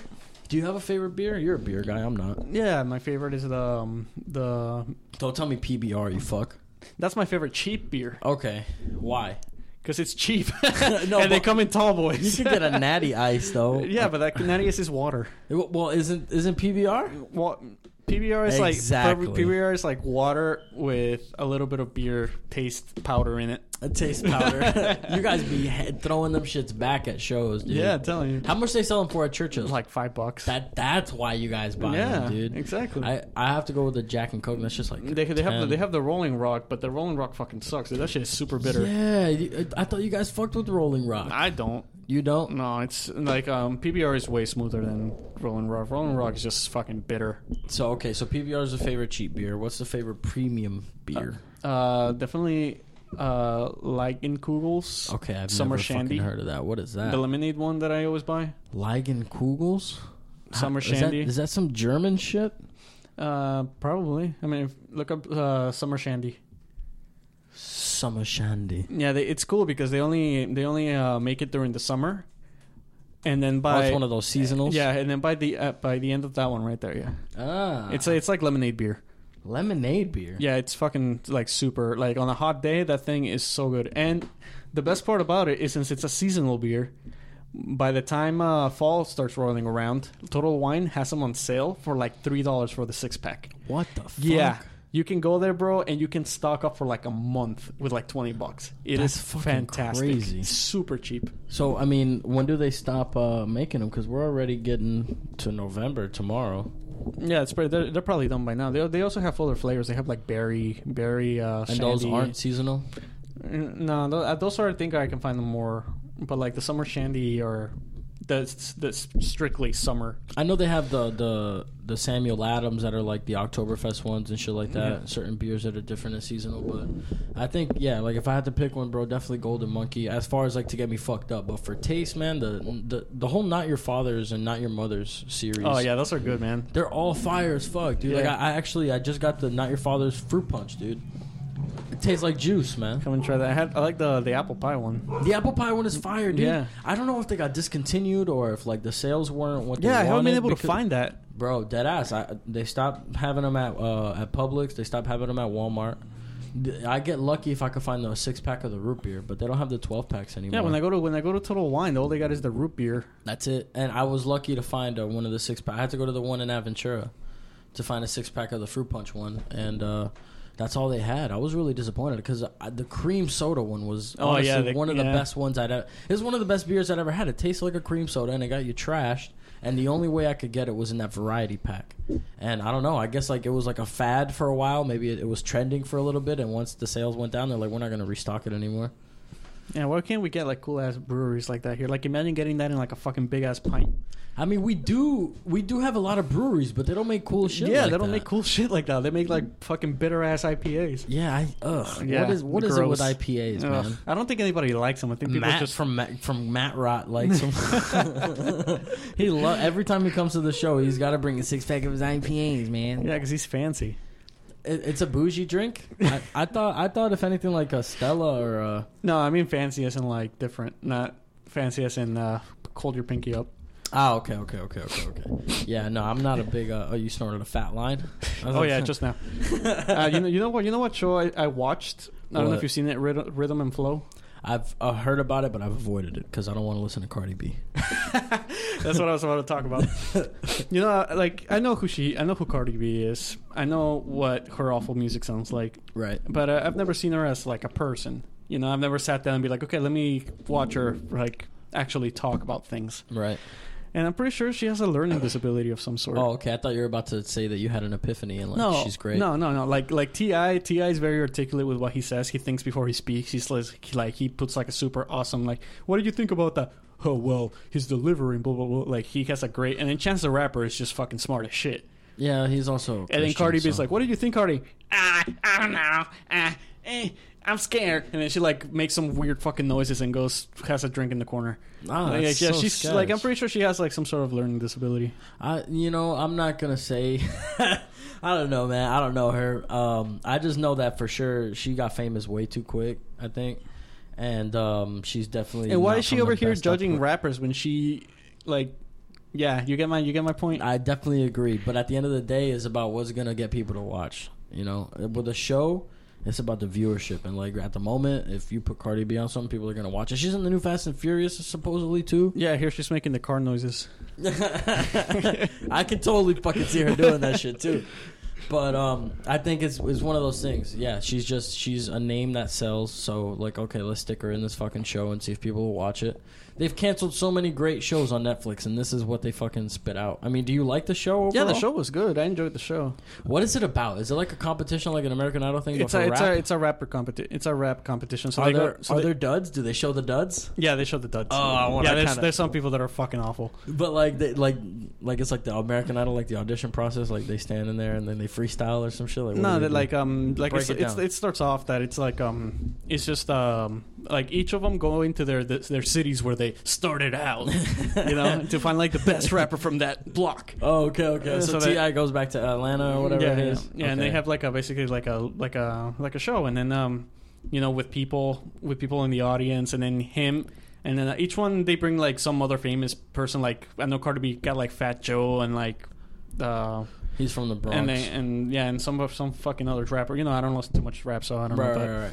Do you have a favorite beer? You're a beer guy. I'm not. Yeah, my favorite is the um, the. Don't tell me PBR. You fuck. That's my favorite cheap beer Okay. Why? because it's cheap. No, and they but- come in tall boys. You could get a natty ice though. yeah, but that Canadius is water. Well, isn't isn't PBR? Well, PBR is Exactly. like PBR is like water with a little bit of beer taste powder in it. A taste powder. you guys be throwing them shits back at shows, dude. Yeah, I'm telling you. How much they sell them for at Churchill's? Like five bucks. that. That's why you guys buy yeah, them, dude. exactly. I I have to go with the Jack and Coke. That's just like they they have the, they have the Rolling Rock, but the Rolling Rock fucking sucks. Dude. That shit is super bitter. Yeah, I thought you guys fucked with Rolling Rock. I don't. You don't? No, it's like um, PBR is way smoother than Rolling Rock. Rolling Rock is just fucking bitter. So okay, so PBR is the favorite cheap beer. What's the favorite premium beer? Uh, definitely uh, Kugels. okay, I've Summer never Shandy. fucking heard of that. What is that? The lemonade one that I always buy. Kugels? Summer Is that- Shandy. Is that some German shit? Uh, probably. I mean, if, look up uh, Summer Shandy. Summer Shandy. Yeah, they, it's cool because they only they only uh, make it during the summer, and then Oh, by it's one of those seasonals. yeah, and then by the uh, by the end of that one right there, yeah, Ah, it's it's like lemonade beer. lemonade beer. Yeah, it's fucking like super. Like on a hot day, that thing is so good. And the best part about it is since it's a seasonal beer, by the time uh, fall starts rolling around, Total Wine has them on sale for like three dollars for the six pack. What the fuck? Yeah. You can go there, bro, and you can stock up for like a month with like twenty bucks. It is That's fucking fantastic, crazy. Super cheap. So I mean, when do they stop uh, making them? Because we're already getting to November tomorrow. Yeah, it's pretty, they're, they're probably done by now. They, they also have other flavors. They have like berry, berry, uh, And those aren't seasonal. No, tho- uh, those are. I think I can find them more, but like the summer shandy or the the strictly summer. I know they have the the the Samuel Adams that are like the Oktoberfest ones and shit like that. Yeah. Certain beers that are different and seasonal, but I think yeah, like if I had to pick one, bro, definitely Golden Monkey. As far as like to get me fucked up, but for taste, man, the the the whole Not Your Father's and Not Your Mother's series. Oh yeah, those are good, man. They're all fire as fuck, dude. Like I, I actually I just got the Not Your Father's fruit punch, dude. It tastes like juice, man. Come and try that. I had I like the the apple pie one. The apple pie one is fire, dude. Yeah. I don't know if they got discontinued or if like the sales weren't what they Yeah, I haven't been wanted able to because- find that. Bro, dead ass. I, they stopped having them at uh, at Publix. They stopped having them at Walmart. I get lucky if I could find the six pack of the root beer, but they don't have the twelve packs anymore. Yeah, when I go to when I go to Total Wine, all they got is the root beer. That's it. And I was lucky to find uh, one of the six pack. I had to go to the one in Aventura to find a six pack of the fruit punch one, and uh, that's all they had. I was really disappointed because the cream soda one was Oh, honestly yeah, the- one of the best ones I'd. ever... It was one of the best beers I'd ever had. It tasted like a cream soda, and it got you trashed. And the only way I could get it was in that variety pack. And I don't know. I guess like it was like a fad for a while. Maybe it, it was trending for a little bit, and once the sales went down, they're like, we're not going to restock it anymore. Yeah, why can't we get like cool ass breweries like that here? Like imagine getting that in like a fucking big ass pint. I mean, we do we do have a lot of breweries, but they don't make cool shit. yeah, like they don't that. make cool shit like that. They make like fucking bitter ass IPAs. Yeah, I ugh. Yeah, what is what is it with. IPAs, Ugh, man? I don't think anybody likes them. I think people Matt just from Matt, from Matt Rot likes him. he lo- every time he comes to the show, he's got to bring a six pack of his IPAs, man. yeah, because he's fancy. It, it's a bougie drink. I, I thought I thought if anything like a Stella or a No, I mean fancy as in like different, not fancy as in uh, hold your pinky up. oh okay okay okay okay okay yeah no I'm not a big uh, oh you snorted a fat line Oh yeah, just now. uh, you know, you know what? You know what show I, I watched? I don't know if you've seen it, Rhythm and Flow. I've uh, heard about it but I've avoided it because I don't want to listen to Cardi B. That's what I was about to talk about. you know, like I know who she, I know who Cardi B is. I know what her awful music sounds like, Right. but uh, I've never seen her as like a person. You know, I've never sat down and be like, okay, let me watch her like actually talk about things. Right. And I'm pretty sure she has a learning disability of some sort. Oh, okay. I thought you were about to say that you had an epiphany and like no, she's great. No, no, no. Like like T.I., T.I. is very articulate with what he says. He thinks before he speaks. He's like, he, like he puts like a super awesome like. What did you think about that? Oh well, his delivery, blah blah blah. Like he has a great. And then Chance the Rapper is just fucking smart as shit. Yeah, he's also. And then Cardi B is like, "What did you think, Cardi?" Ah, I don't know. Ah, eh, I'm scared. And then she like makes some weird fucking noises and goes has a drink in the corner. Ah, Like, yeah, so she's sketch. like, I'm pretty sure she has like some sort of learning disability. I, you know, I'm not gonna say. I don't know, man. I don't know her. Um, I just know that for sure she got famous way too quick. I think, and um, she's definitely. And why is she over here judging rappers when she like? Yeah, you get my you get my point. I definitely agree, but at the end of the day, it's about what's gonna get people to watch. You know, with a show, it's about the viewership, and like at the moment, if you put Cardi B on something, people are gonna watch it. She's in the new Fast and Furious, supposedly too. Yeah, here she's making the car noises. I can totally fucking see her doing that shit too. But um, I think it's it's one of those things. Yeah, she's just she's a name that sells. So like, okay, let's stick her in this fucking show and see if people will watch it. They've canceled so many great shows on Netflix, and this is what they fucking spit out. I mean, do you like the show? Overall? Yeah, the show was good. I enjoyed the show. What is it about? Is it like a competition, like an American Idol thing? It's a, it's rap? a it's a rapper competition. It's a rap competition. So are they there go. So are they- there duds? Do they show the duds? Yeah, they show the duds. Oh, I wanna yeah. There's, kinda- there's some people that are fucking awful. But like, they, like, like it's like the American Idol, like the audition process. Like they stand in there and then they freestyle or some shit. Like, what No, do they that like um like Break it's, it it's, it starts off that it's like um it's just um like each of them go into their their cities where they started out, you know, to find like the best rapper from that block. Oh, okay, okay. Uh, So, so T.I. goes back to Atlanta or whatever yeah, it yeah. is. Yeah, and they have like a basically like a like a like a show, and then um you know with people with people in the audience, and then him. And then uh, each one they bring like some other famous person. Like I know Cardi B got like Fat Joe and like. Uh, He's from the Bronx. and they, and yeah, and some of some fucking other rapper. You know, I don't listen too much rap, so I don't right, know. But, right, right.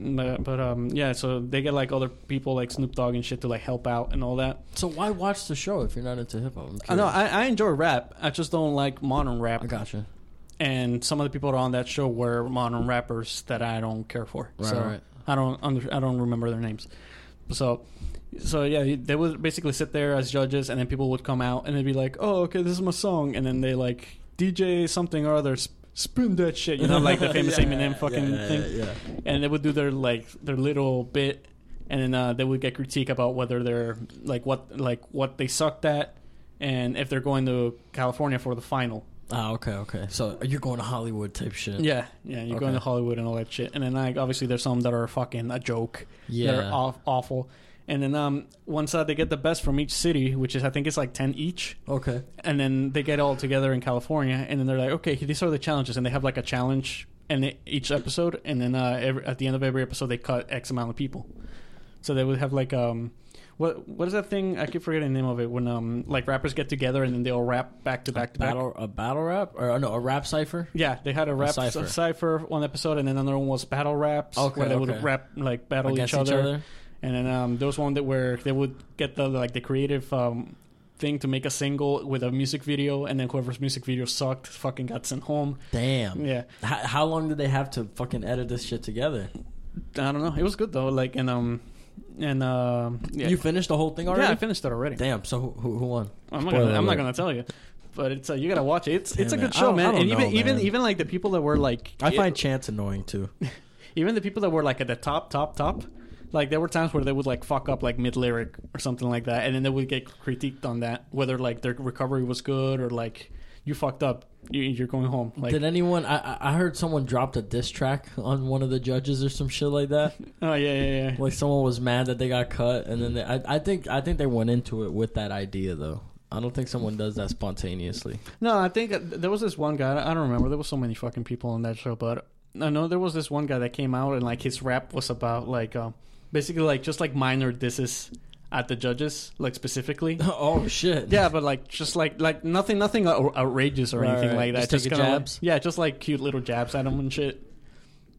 But but um yeah, so they get like other people like Snoop Dogg and shit to like help out and all that. So why watch the show if you're not into hip hop? I know I, I enjoy rap. I just don't like modern rap. I gotcha. And some of the people that are on that show were modern rappers that I don't care for. Right, so right. I don't under, I don't remember their names. So so yeah, they would basically sit there as judges, and then people would come out and they'd be like, "Oh, okay, this is my song," and then they like DJ something or other. Sp- Spin that shit, you know, like the famous Yeah, Eminem fucking yeah, thing. Yeah, and they would do their like their little bit and then uh, they would get critique about whether they're like what like what they sucked at and if they're going to California for the final. Ah, okay, okay. So you're going to Hollywood type shit. Yeah, yeah, you're going to Hollywood and all that shit. And then like obviously there's some that are fucking a joke. Yeah. That are off, awful. And then um once uh, they get the best from each city, which is I think it's like 10 each, Okay. and then they get all together in California and then they're like, "Okay, these are the challenges." And they have like a challenge in each episode and then uh every, at the end of every episode they cut x amount of people. So they would have like um what what is that thing? I keep forgetting the name of it when um like rappers get together and then they all rap back to back to back. battle a battle rap or no a rap cipher. Yeah, they had a rap cipher. cipher. cipher one episode, and then another one was battle raps, Okay, where they okay. would rap like battle against each other. And then um, there was one that where they would get the like the creative um, thing to make a single with a music video, and then whoever's music video sucked fucking got sent home. Damn. Yeah, How, how long did they have to fucking edit this shit together? I don't know. It was good though. Like and um and um yeah, You finished the whole thing already? yeah, I finished it already. Damn. So who, who, who won? I'm not Spoiler gonna I'm not gonna tell you. But it's uh, you gotta watch it. It's it's a Damn good it. I show, don't- I man. don't And even know, even man. even like the people that were like I find Chance annoying too. even the people that were like at the top, top, top, like there were times where they would like fuck up like mid lyric or something like that, and then they would get critiqued on that, whether like their recovery was good or like you fucked up, you, you're going home. Like, Did anyone? I I- heard someone dropped a diss track on one of the judges or some shit like that. oh yeah, yeah, yeah. like someone was mad that they got cut, and then they, I I think I think they went into it with that idea though. I don't think someone does that spontaneously. No, I think uh, there was this one guy. I don't remember. There was so many fucking people on that show, but I know there was this one guy that came out and like his rap was about like um, basically like just like minor disses at the judges, like specifically. oh shit! Yeah, but like just like like nothing, nothing uh, outrageous or Right, anything right. like that. Just taking kinda like- jabs? yeah, just like cute little jabs at him and shit.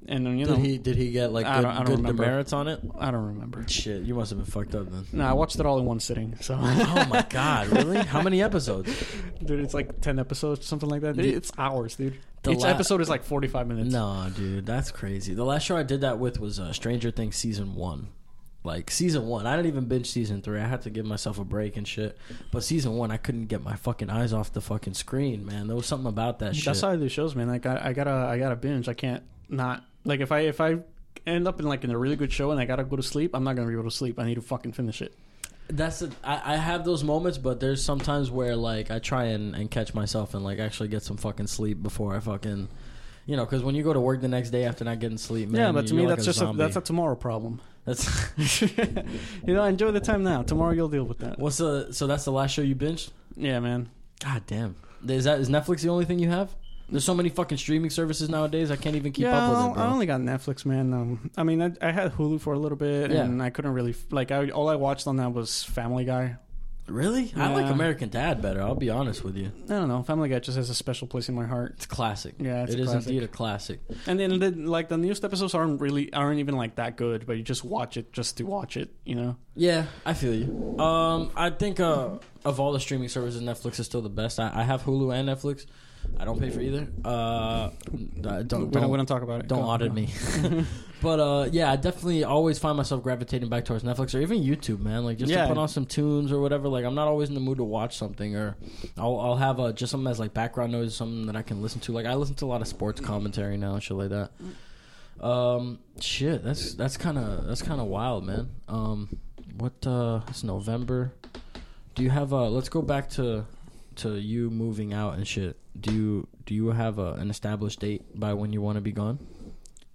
And then you know, Did he did he get like I good, don't- I don't good remember. demerits on it? I don't remember. Shit, you must have been fucked up then. No, I watched it all in one sitting. So, oh my god, really? How many episodes? dude, it's like ten episodes, something like that. The- It's hours, dude. the Each la- episode is like forty-five minutes. No, dude, that's crazy. The last show I did that with was uh, Stranger Things season one. Like season one, I didn't even binge season three. I had to give myself a break and shit. But season one, I couldn't get my fucking eyes off the fucking screen, man. There was something about that shit. That's how I do shows, man. Like I, I gotta, I gotta binge. I can't not like if I if I end up in like in a really good show and I gotta go to sleep, I'm not gonna be able to sleep. I need to fucking finish it. That's it. I, I have those moments, but there's sometimes where like I try and, and catch myself and like actually get some fucking sleep before I fucking, you know, because when you go to work the next day after not getting sleep, man, yeah, but to me that's a just a, that's a tomorrow problem. that's you know, enjoy the time now. Tomorrow you'll deal with that. what's the so that's the last show you binged. Yeah, man. God damn, is that is Netflix the only thing you have? There's so many fucking streaming services nowadays. I can't even keep yeah, up with it, bro. I only got Netflix, man. Um, I mean, I, I had Hulu for a little bit, Yeah. and I couldn't really like. I, all I watched on that was Family Guy. really? I like American Dad better. I'll be honest with you. I don't know. Family Guy just has a special place in my heart. It's classic. Yeah, it's it a is classic. indeed a classic. And then the, like the newest episodes aren't really aren't even like that good, but you just watch it just to watch it, you know. Yeah, I feel you. Um, I think uh, of all the streaming services, Netflix is still the best. I, I have Hulu and Netflix. I don't pay for either. Uh, don't don't don't, we don't talk about it. don't Go, audit me. but uh, yeah, I definitely always find myself gravitating back towards Netflix or even YouTube, man. Like just Yeah. to put on some tunes or whatever. Like I'm not always in the mood to watch something, or I'll I'll have uh, just something as like background noise, something that I can listen to. Like I listen to a lot of sports commentary now and shit like that. Um, shit, that's that's kind of that's kind of wild, man. Um, what uh, it's November. Do you have uh? Let's go back to to you moving out and shit. Do you do you have a, an established date by when you want to be gone?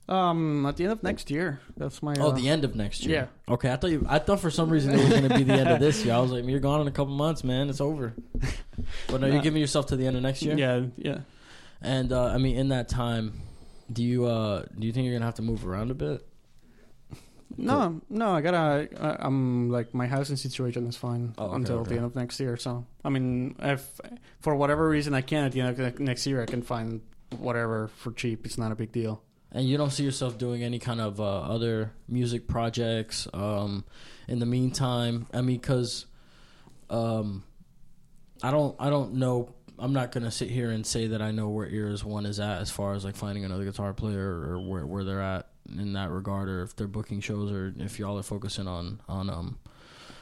Um, at the end of next year. That's my. Oh, uh, the end of next year. yeah. Okay, I thought you. I thought for some reason it was going to be the end of this year. I was like, you're gone in a couple months, man. It's over. But no, you're giving yourself to the end of next year. Yeah, yeah. And uh, I mean, in that time, do you uh do you think you're gonna have to move around a bit? No, no, I gotta. I, I'm like my housing situation is fine Oh, okay, until okay. the end of next year. So I mean, if for whatever reason I can at the end of next year, I can find whatever for cheap. It's not a big deal. And you don't see yourself doing any kind of uh, other music projects um, in the meantime. I mean, because um, I don't, I don't know. I'm not gonna sit here and say that I know where Ears One is at as far as like finding another guitar player or where where they're at in that regard, or if they're booking shows, or if y'all are focusing on on um,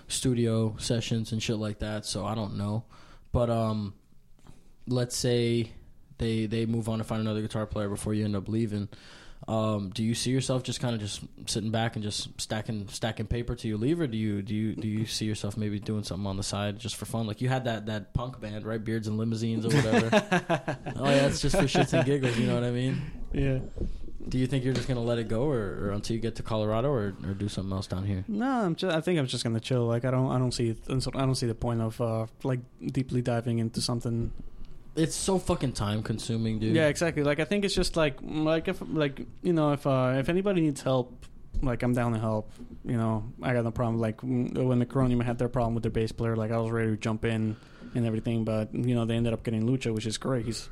studio sessions and shit like that. So I don't know, but um, let's say they they move on to find another guitar player before you end up leaving. Um, do you see yourself just kind of just sitting back and just stacking stacking paper till you leave, or do you do you do you see yourself maybe doing something on the side just for fun? Like you had that that punk band, right? Beards and limousines or whatever. oh yeah, it's just for shits and giggles. You know what I mean? Yeah. Do you think you're just gonna let it go, or, or until you get to Colorado, or, or do something else down here? No, I'm just. I think I'm just gonna chill. Like I don't. I don't see. I don't see the point of uh like deeply diving into something. It's so fucking time consuming, dude. Yeah, exactly. Like I think it's just like like if like you know if uh if anybody needs help, like I'm down to help. You know, I got no problem. Like mm, when the Coronium had their problem with their bass player, like I was ready to jump in and everything, but you know they ended up getting Lucha, which is great. He's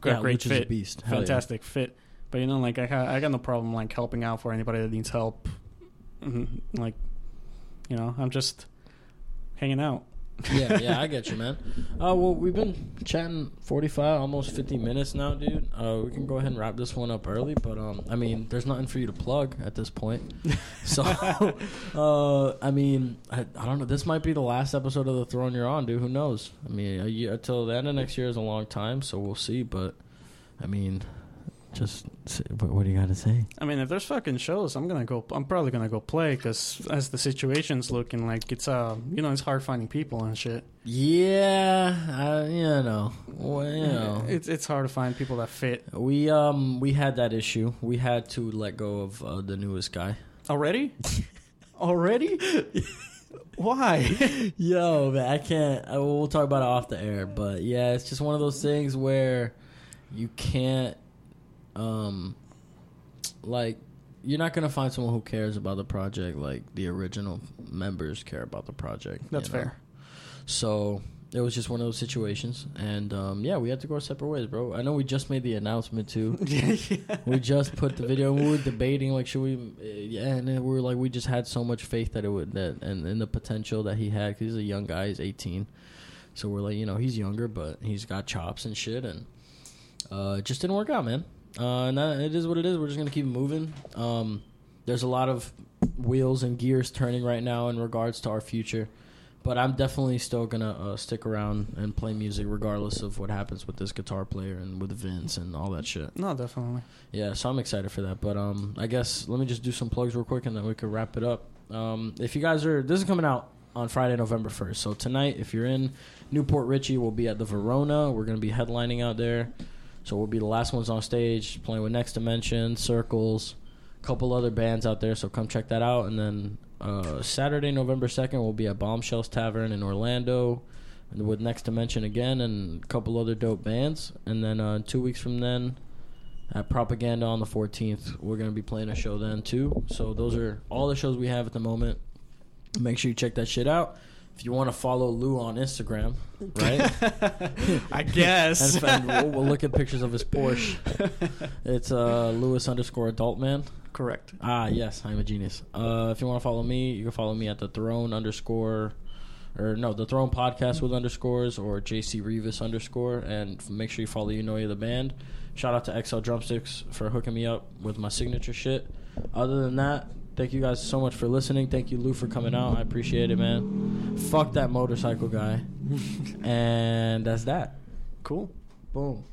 got yeah, great Lucha's fit, a beast. Hell yeah. fantastic fit. But you know, like I ha- I got no problem like helping out for anybody that needs help. Mhm. Like, you know, I'm just hanging out. yeah, yeah, I get you, man. Uh, well, we've been chatting forty-five, almost fifty minutes now, dude. Uh, we can go ahead and wrap this one up early, but um, I mean, there's nothing for you to plug at this point. So, uh, I mean, I, I don't know. This might be the last episode of the Throne you're on, dude. Who knows? I mean, a year till the end of next year is a long time, so we'll see. But, I mean, just what, what do you got to say? I mean, if there's fucking shows, I'm gonna go. I'm probably gonna go play because as the situation's looking, like it's uh, you know, it's hard finding people and shit. Yeah, I, you know, well, you know. It's it's hard to find people that fit We um we had that issue. We had to let go of uh, the newest guy. already. already? Why? Yo, man, I can't. I, we'll talk about it off the air, but yeah, it's just one of those things where you can't, um, like, you're not gonna find someone who cares about the project like the original members care about the project. you That's know? fair. So it was just one of those situations, and um, yeah, we had to go our separate ways, bro. I know we just made the announcement too. yeah, we just put the video. We were debating like, should we? uh, Yeah, and then we were like, we just had so much faith that it would that and, in the potential that he had because he's a young guy. He's 18, so we're like, you know, he's younger, but he's got chops and shit, and uh, it just didn't work out, man. Uh, and that, it is what it is. We're just gonna keep moving. Um, there's a lot of wheels and gears turning right now in regards to our future. But I'm definitely still gonna uh, stick around and play music regardless of what happens with this guitar player and with Vince and all that shit. No, definitely. Yeah, so I'm excited for that. But um, I guess let me just do some plugs real quick, and then we could wrap it up. Um, if you guys are, this is coming out on Friday, November first. So tonight, if you're in New Port Richey, we'll be at the Verona. We're gonna be headlining out there. So we'll be the last ones on stage, playing with Next Dimension, Circles, a couple other bands out there. So come check that out. And then uh, Saturday, November second, we'll be at Bombshells Tavern in Orlando with Next Dimension again and a couple other dope bands. And then uh, two weeks from then, at Propaganda on the 14th, we're going to be playing a show then too. So those are all the shows we have at the moment. Make sure you check that shit out. If you want to follow Lou on Instagram, right? I guess. and we'll, we'll look at pictures of his Porsche. It's uh, Lewis underscore adult man. Correct. Ah, yes, I'm a genius. Uh, if you want to follow me, you can follow me at the Throne underscore, or no, the Throne podcast with underscores or JC Revis underscore, and make sure you follow You Know You the band. Shout out to XL Drumsticks for hooking me up with my signature shit. Other than that, thank you guys so much for listening. Thank you, Lou, for coming out. I appreciate it, man. Fuck that motorcycle guy. and that's that. Cool. Boom.